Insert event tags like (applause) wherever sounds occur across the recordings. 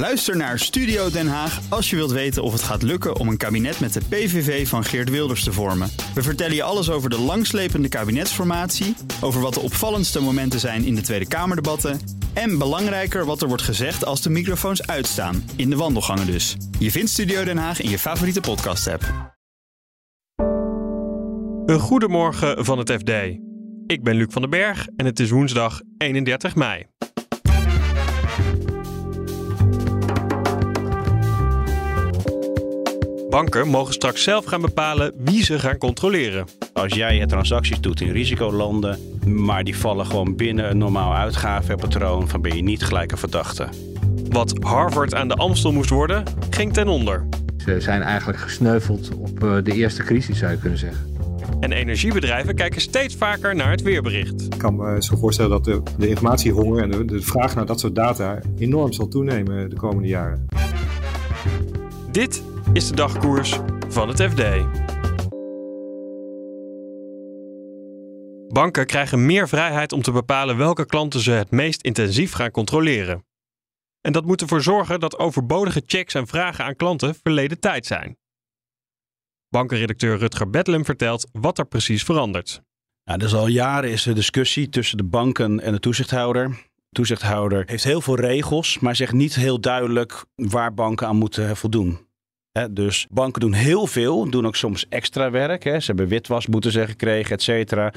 Luister naar Studio Den Haag als je wilt weten of het gaat lukken om een kabinet met de PVV van Geert Wilders te vormen. We vertellen je alles over de langslepende kabinetsformatie, over wat de opvallendste momenten zijn in de Tweede Kamerdebatten en belangrijker wat er wordt gezegd als de microfoons uitstaan, in de wandelgangen dus. Je vindt Studio Den Haag in je favoriete podcast-app. Een goedemorgen van het FD. Ik ben Luc van den Berg en het is woensdag 31 mei. Banken mogen straks zelf gaan bepalen wie ze gaan controleren. Als jij je transacties doet in risicolanden, maar die vallen gewoon binnen een normaal uitgavenpatroon, dan ben je niet gelijk een verdachte. Wat Harvard aan de Amstel moest worden, ging ten onder. Ze zijn eigenlijk gesneuveld op eh, de eerste crisis, zou je kunnen zeggen. En energiebedrijven kijken steeds vaker naar het weerbericht. Ik kan me zo voorstellen dat de, de informatiehonger en de, de vraag naar dat soort data enorm zal toenemen de komende jaren. Dit is de dagkoers van het FD. Banken krijgen meer vrijheid om te bepalen welke klanten ze het meest intensief gaan controleren. En dat moet ervoor zorgen dat overbodige checks en vragen aan klanten verleden tijd zijn. Bankenredacteur Rutger Bedlem vertelt wat er precies verandert. Nou, dus al jaren is er discussie tussen de banken en de toezichthouder. De toezichthouder heeft heel veel regels, maar zegt niet heel duidelijk waar banken aan moeten voldoen dus banken doen heel veel, doen ook soms extra werk. Ze hebben witwas moeten ze gekregen, et cetera.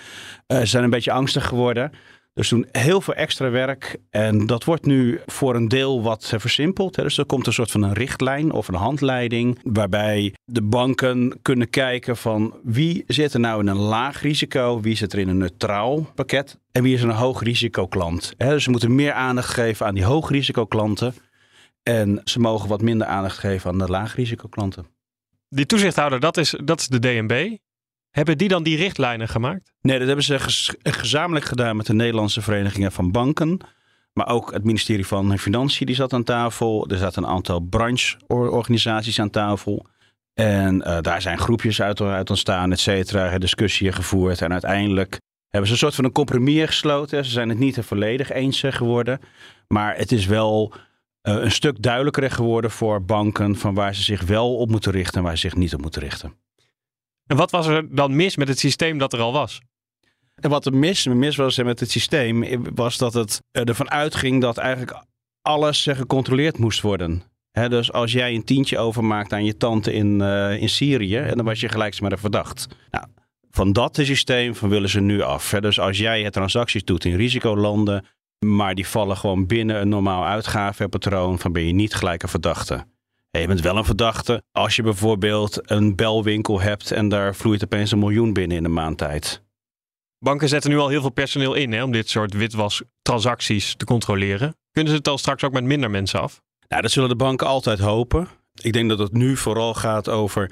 Uh, ze zijn een beetje angstig geworden. Dus doen heel veel extra werk. En dat wordt nu voor een deel wat versimpeld. Dus er komt een soort van een richtlijn of een handleiding. Waarbij de banken kunnen kijken van wie zit er nou in een laag risico. Wie zit er in een neutraal pakket. En wie is een hoog risico klant. Dus ze moeten meer aandacht geven aan die hoog risico klanten. En ze mogen wat minder aandacht geven aan de laagrisicoklanten. Die toezichthouder, dat is, dat is de DNB. Hebben die dan die richtlijnen gemaakt? Nee, dat hebben ze gezamenlijk gedaan met de Nederlandse Verenigingen van Banken. Maar ook het ministerie van Financiën die zat aan tafel. Er zaten een aantal brancheorganisaties aan tafel. En uh, daar zijn groepjes uit, uit ontstaan, et cetera. Discussieën gevoerd. En uiteindelijk hebben ze een soort van een compromis gesloten. Ze zijn het niet volledig eens geworden. Maar het is wel een stuk duidelijker geworden voor banken van waar ze zich wel op moeten richten en waar ze zich niet op moeten richten. En wat was er dan mis met het systeem dat er al was? En wat er mis, mis was met het systeem, was dat het ervan uitging dat eigenlijk alles gecontroleerd moest worden. dus als jij een tientje overmaakt aan je tante in, uh, in Syrië, en dan was je gelijk maar een verdacht. Nou, van dat systeem van willen ze nu af. Dus als jij transacties doet in risicolanden, maar die vallen gewoon binnen een normaal uitgavenpatroon. Van ben je niet gelijk een verdachte. je bent wel een verdachte als je bijvoorbeeld een belwinkel hebt en daar vloeit opeens een miljoen binnen in een maand tijd. Banken zetten nu al heel veel personeel in hè, om dit soort witwastransacties te controleren. Kunnen ze het al straks ook met minder mensen af? Nou, dat zullen de banken altijd hopen. Ik denk dat het nu vooral gaat over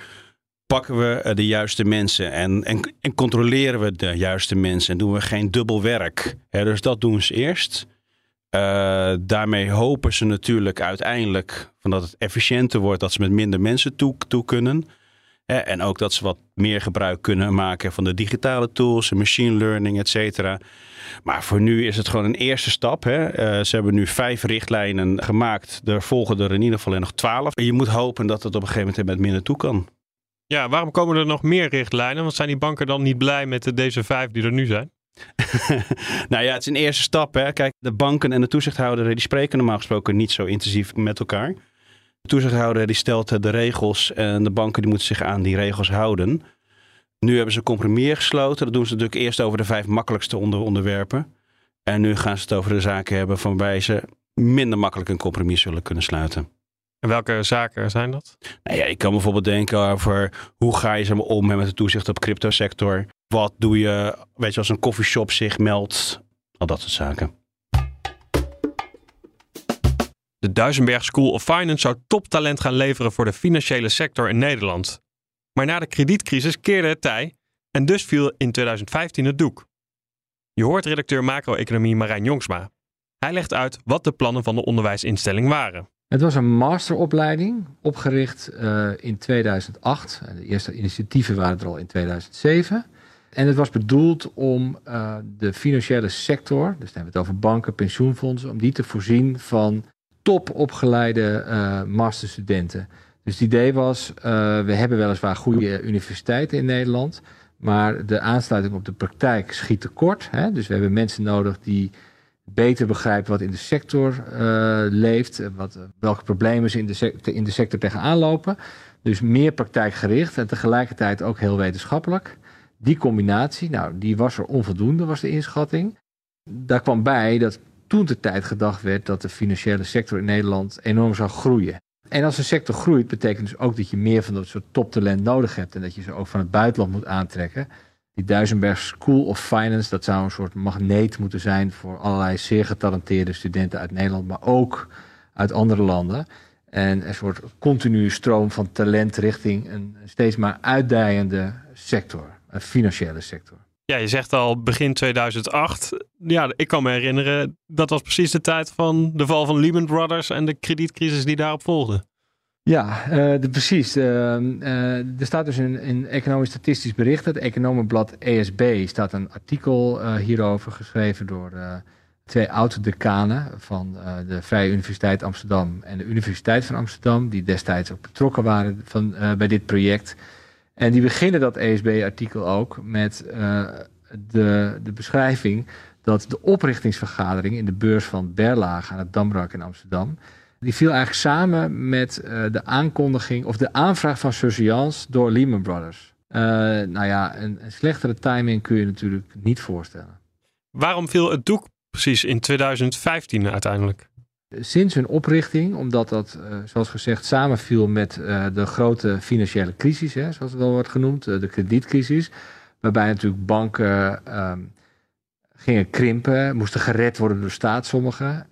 pakken we eh, de juiste mensen en, en, en, controleren we de juiste mensen en doen we geen dubbel werk. dus dat doen ze eerst. Uh, daarmee hopen ze natuurlijk uiteindelijk van dat het efficiënter wordt, dat ze met minder mensen toe, toe kunnen. en ook dat ze wat meer gebruik kunnen maken van de digitale tools, machine learning, et cetera. Maar voor nu is het gewoon een eerste stap. Hè. Uh, ze hebben nu vijf richtlijnen gemaakt. Er volgen er in ieder geval nog twaalf. En je moet hopen dat het op een gegeven moment met minder toe kan. Ja, waarom komen er nog meer richtlijnen? Want zijn die banken dan niet blij met deze vijf die er nu zijn? (laughs) nou ja, het is een eerste stap. Hè. Kijk, de banken en de toezichthouder die spreken normaal gesproken niet zo intensief met elkaar. De toezichthouder die stelt de regels en de banken die moeten zich aan die regels houden. Nu hebben ze een compromis gesloten. Dat doen ze natuurlijk eerst over de vijf makkelijkste onder onderwerpen. En nu gaan ze het over de zaken hebben van waarbij ze minder makkelijk een compromis zullen kunnen sluiten. En welke zaken zijn dat? Nou ja, ik kan bijvoorbeeld denken over hoe ga je zeg om met de toezicht op cryptosector. Wat doe je, weet je, als een coffeeshop zich meldt. Al dat soort zaken. De Duisenberg School of Finance zou toptalent gaan leveren voor de financiële sector in Nederland. Maar na de kredietcrisis keerde het tij en dus viel in 2015 het doek. Je hoort redacteur macro-economie Marijn Jongsma. Hij legt uit wat de plannen van de onderwijsinstelling waren. Het was een masteropleiding, opgericht uh, in 2008. De eerste initiatieven waren er al in 2007. En het was bedoeld om uh, de financiële sector, dus dan hebben we het over banken, pensioenfondsen, om die te voorzien van top opgeleide uh, masterstudenten. Dus het idee was, we hebben weliswaar goede universiteiten in Nederland, maar de aansluiting op de praktijk schiet tekort. Hè? Dus we hebben mensen nodig die beter begrijpen wat in de sector uh, leeft, wat, welke problemen ze in de, sector, in de sector tegenaan lopen. Dus meer praktijkgericht en tegelijkertijd ook heel wetenschappelijk. Die combinatie, nou, die was er onvoldoende, was de inschatting. Daar kwam bij dat toen de tijd gedacht werd dat de financiële sector in Nederland enorm zou groeien. En als een sector groeit, betekent dus ook dat je meer van dat soort toptalent nodig hebt en dat je ze ook van het buitenland moet aantrekken. Die Duisenberg School of Finance, dat zou een soort magneet moeten zijn voor allerlei zeer getalenteerde studenten uit Nederland, maar ook uit andere landen. En een soort continue stroom van talent richting een steeds maar uitdijende sector, een financiële sector. Ja, je zegt al begin 2008. Ja, ik kan me herinneren, dat was precies de tijd van de val van Lehman Brothers en de kredietcrisis die daarop volgde. Ja, uh, de, precies. Uh, uh, er staat dus in, in Economisch Statistisch Bericht, het Economenblad ESB, staat een artikel hierover geschreven door twee oud-decanen van de Vrije Universiteit Amsterdam en de Universiteit van Amsterdam, die destijds ook betrokken waren van, bij dit project. En die beginnen dat ESB-artikel ook met de, de beschrijving dat de oprichtingsvergadering in de beurs van Berlage aan het Damrak in Amsterdam, die viel eigenlijk samen met uh, de aankondiging of de aanvraag van surveillance door Lehman Brothers. Uh, nou ja, een, een slechtere timing kun je natuurlijk niet voorstellen. Waarom viel het doek precies in 2015 uiteindelijk? sinds hun oprichting, omdat dat, uh, zoals gezegd, samenviel met de grote financiële crisis, hè, zoals het wel wordt genoemd, de kredietcrisis, waarbij natuurlijk banken um, gingen krimpen, moesten gered worden door de staat, sommigen,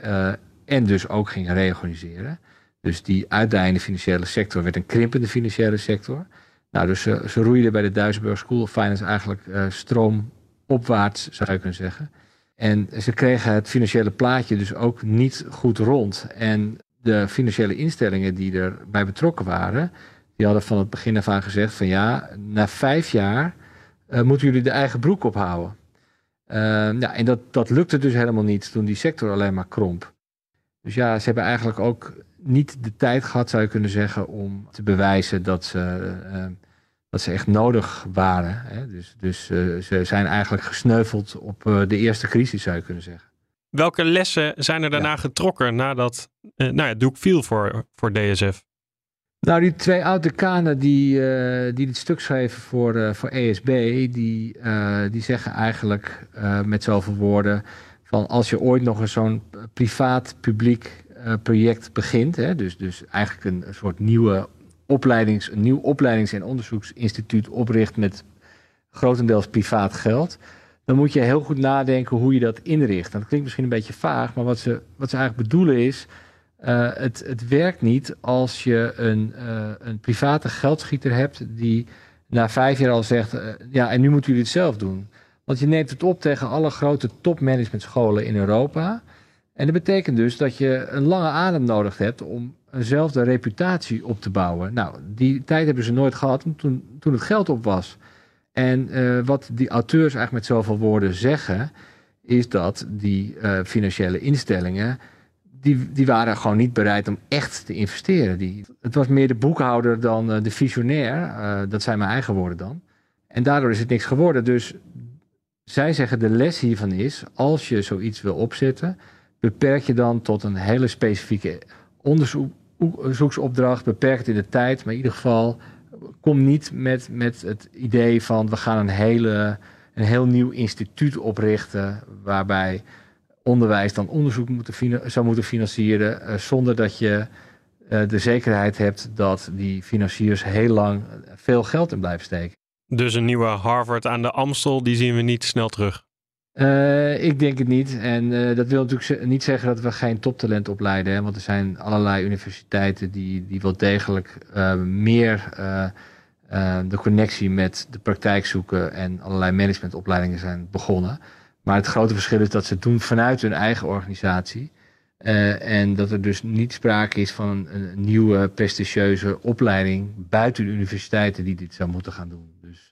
en dus ook gingen reorganiseren. Dus die uitdijende financiële sector werd een krimpende financiële sector. Nou, dus ze, roeiden bij de Duisenberg School of Finance eigenlijk stroomopwaarts, zou je kunnen zeggen. En ze kregen het financiële plaatje dus ook niet goed rond. En de financiële instellingen die erbij betrokken waren, die hadden van het begin af aan gezegd van ja, na vijf jaar uh, moeten jullie de eigen broek ophouden. Uh, ja, en dat, dat lukte dus helemaal niet toen die sector alleen maar kromp. Dus ja, ze hebben eigenlijk ook niet de tijd gehad, zou je kunnen zeggen, om te bewijzen dat ze uh, dat ze echt nodig waren. Hè? Dus, dus uh, ze zijn eigenlijk gesneuveld op uh, de eerste crisis, zou je kunnen zeggen. Welke lessen zijn er daarna ja. getrokken nadat uh, nou ja, doek viel voor, voor DSF? Nou, die twee oude kanen die, die dit stuk schreven voor, voor ESB, die, die zeggen eigenlijk met zoveel woorden van als je ooit nog eens zo'n privaat-publiek project begint, hè, dus, dus eigenlijk een, soort nieuwe opleidings, een nieuw opleidings- en onderzoeksinstituut opricht met grotendeels privaat geld, dan moet je heel goed nadenken hoe je dat inricht. Dat klinkt misschien een beetje vaag, maar wat ze, wat ze eigenlijk bedoelen is. Uh, het, het werkt niet als je een, uh, een private geldschieter hebt die na vijf jaar al zegt: ja, en nu moeten jullie het zelf doen. Want je neemt het op tegen alle grote topmanagementscholen in Europa. En dat betekent dus dat je een lange adem nodig hebt om eenzelfde reputatie op te bouwen. Nou, die tijd hebben ze nooit gehad toen, toen het geld op was. En uh, wat die auteurs eigenlijk met zoveel woorden zeggen, is dat die uh, financiële instellingen, die, die waren gewoon niet bereid om echt te investeren. Die, het was meer de boekhouder dan uh, de visionair, dat zijn mijn eigen woorden dan. En daardoor is het niks geworden. Dus zij zeggen de les hiervan is, als je zoiets wil opzetten, beperk je dan tot een hele specifieke onderzoeksopdracht, beperkt in de tijd, maar in ieder geval kom niet met, met het idee van we gaan een, hele, een heel nieuw instituut oprichten waarbij onderwijs dan onderzoek moeten zou moeten financieren uh, zonder dat je uh, de zekerheid hebt dat die financiers heel lang veel geld in blijven steken. Dus een nieuwe Harvard aan de Amstel, die zien we niet snel terug. Uh, ik denk het niet. En uh, dat wil natuurlijk niet zeggen dat we geen toptalent opleiden. Hè? Want er zijn allerlei universiteiten die, die wel degelijk uh, meer de connectie met de praktijk zoeken. En allerlei managementopleidingen zijn begonnen. Maar het grote verschil is dat ze het doen vanuit hun eigen organisatie. en dat er dus niet sprake is van een, een, nieuwe prestigieuze opleiding buiten de universiteiten die dit zou moeten gaan doen. Dus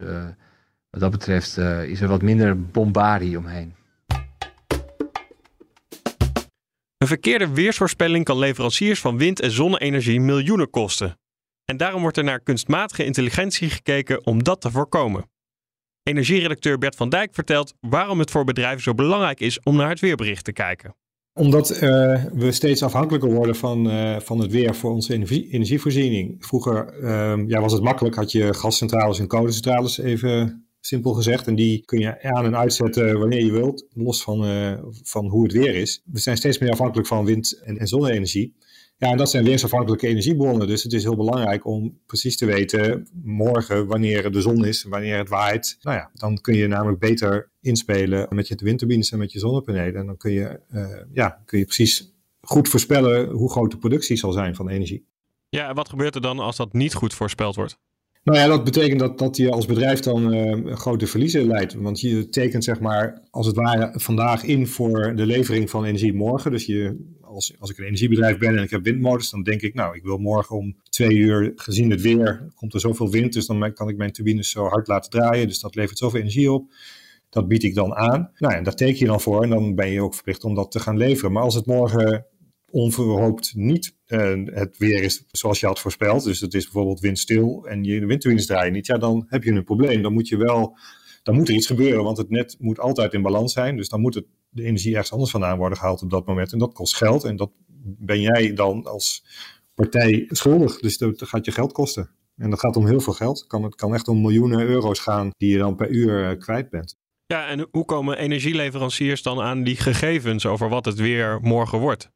wat dat betreft uh, is er wat minder bombardie omheen. Een verkeerde weersvoorspelling kan leveranciers van wind- en zonne-energie miljoenen kosten. En daarom wordt er naar kunstmatige intelligentie gekeken om dat te voorkomen. Energieredacteur Bert van Dijk vertelt waarom het voor bedrijven zo belangrijk is om naar het weerbericht te kijken. Omdat uh, we steeds afhankelijker worden van, uh, van het weer voor onze energie, energievoorziening. Vroeger uh, ja, was het makkelijk, had je gascentrales en kolencentrales even simpel gezegd. En die kun je aan en uitzetten wanneer je wilt, los van, uh, van hoe het weer is. We zijn steeds meer afhankelijk van wind- en, en zonne-energie. Ja, en dat zijn weersafhankelijke energiebronnen. Dus het is heel belangrijk om precies te weten morgen wanneer de zon is, wanneer het waait. Nou ja, dan kun je namelijk beter inspelen met je windturbines en met je zonnepanelen. En dan kun je, uh, ja, kun je precies goed voorspellen hoe groot de productie zal zijn van energie. Ja, en wat gebeurt er dan als dat niet goed voorspeld wordt? Nou ja, dat betekent dat, dat je als bedrijf dan uh, grote verliezen leidt. Want je tekent zeg maar als het ware vandaag in voor de levering van energie morgen. Dus je, als, als ik een energiebedrijf ben en ik heb windmolens, dan denk ik nou, ik wil morgen om twee uur, gezien het weer, komt er zoveel wind. Dus dan kan ik mijn turbines zo hard laten draaien. Dus dat levert zoveel energie op. Dat bied ik dan aan. Nou ja, daar teken je dan voor en dan ben je ook verplicht om dat te gaan leveren. Maar als het morgen onverhoopt niet uh, het weer is zoals je had voorspeld, dus het is bijvoorbeeld windstil en je de windturbines draaien niet, ja, dan heb je een probleem. Dan moet je wel, dan moet er iets gebeuren, want het net moet altijd in balans zijn. Dus dan moet het, de energie ergens anders vandaan worden gehaald op dat moment. En dat kost geld en dat ben jij dan als partij schuldig. Dus dat gaat je geld kosten. En dat gaat om heel veel geld. Kan, het kan echt om miljoenen euro's gaan die je dan per uur uh, kwijt bent. Ja, en hoe komen energieleveranciers dan aan die gegevens over wat het weer morgen wordt?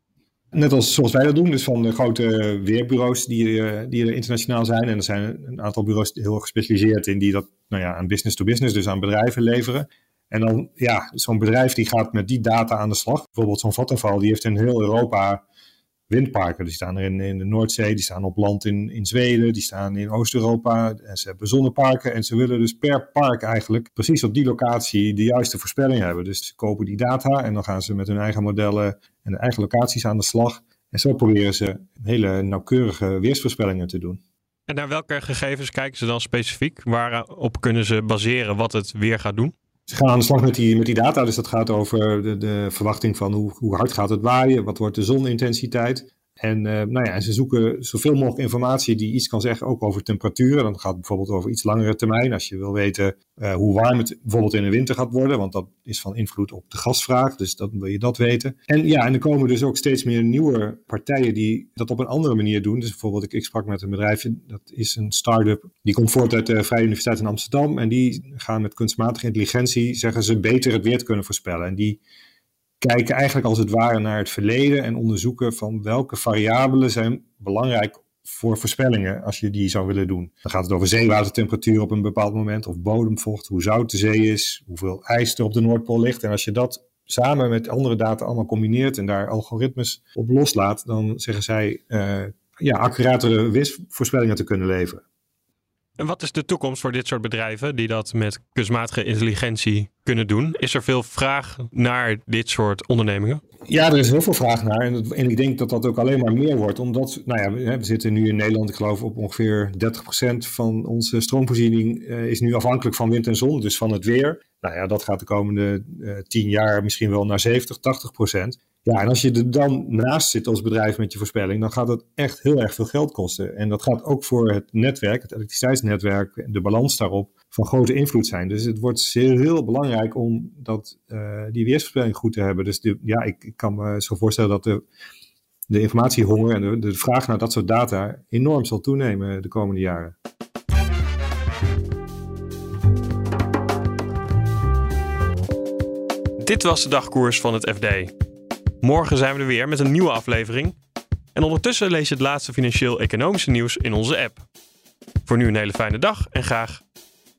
Net als zoals wij dat doen, dus van de grote weerbureaus die, die er internationaal zijn. En er zijn een aantal bureaus heel gespecialiseerd in die dat nou ja, aan business to business, dus aan bedrijven leveren. En dan, ja, zo'n bedrijf die gaat met die data aan de slag. Bijvoorbeeld zo'n Vattenfall, die heeft in heel Europa windparken. Die staan er in, in de Noordzee, die staan op land in, in Zweden, die staan in Oost-Europa. En ze hebben zonneparken en ze willen dus per park eigenlijk precies op die locatie de juiste voorspelling hebben. Dus ze kopen die data en dan gaan ze met hun eigen modellen en de eigen locaties aan de slag. En zo proberen ze hele nauwkeurige weersvoorspellingen te doen. En naar welke gegevens kijken ze dan specifiek? Waarop kunnen ze baseren wat het weer gaat doen? Ze gaan aan de slag met die, met die data. Dus dat gaat over de, de verwachting van hoe, hoe hard gaat het waaien, wat wordt de zonintensiteit. En, uh, nou ja, ze zoeken zoveel mogelijk informatie die iets kan zeggen, ook over temperaturen. Dan gaat het bijvoorbeeld over iets langere termijn. Als je wil weten uh, hoe warm het bijvoorbeeld in de winter gaat worden, want dat is van invloed op de gasvraag. Dus dan wil je dat weten. En ja, en er komen dus ook steeds meer nieuwe partijen die dat op een andere manier doen. Dus bijvoorbeeld, ik, ik sprak met een bedrijfje, dat is een start-up, die komt voort uit de Vrije Universiteit in Amsterdam. En die gaan met kunstmatige intelligentie, zeggen ze, beter het weer te kunnen voorspellen. En die kijken eigenlijk als het ware naar het verleden en onderzoeken van welke variabelen zijn belangrijk voor voorspellingen als je die zou willen doen. Dan gaat het over zeewatertemperatuur op een bepaald moment of bodemvocht, hoe zout de zee is, hoeveel ijs er op de Noordpool ligt. En als je dat samen met andere data allemaal combineert en daar algoritmes op loslaat, dan zeggen zij uh, ja, accuratere weersvoorspellingen te kunnen leveren. En wat is de toekomst voor dit soort bedrijven die dat met kunstmatige intelligentie kunnen doen? Is er veel vraag naar dit soort ondernemingen? Ja, er is heel veel vraag naar. En, ik denk dat dat ook alleen maar meer wordt. Omdat, nou ja, we, we zitten nu in Nederland, ik geloof, op ongeveer 30% van onze stroomvoorziening uh, is nu afhankelijk van wind en zon, dus van het weer. Nou ja, dat gaat de komende uh, 10 jaar misschien wel naar 70, 80%. Ja, en als je er dan naast zit als bedrijf met je voorspelling, dan gaat dat echt heel erg veel geld kosten. En dat gaat ook voor het netwerk, het elektriciteitsnetwerk, de balans daarop, van grote invloed zijn. Dus het wordt heel, heel belangrijk om dat, uh, die weersvoorspelling goed te hebben. Dus de, ja, ik, ik, kan me zo voorstellen dat de, de informatiehonger en de, de vraag naar dat soort data enorm zal toenemen de komende jaren. Dit was de dagkoers van het FD. Morgen zijn we er weer met een nieuwe aflevering. En ondertussen lees je het laatste financieel-economische nieuws in onze app. Voor nu een hele fijne dag en graag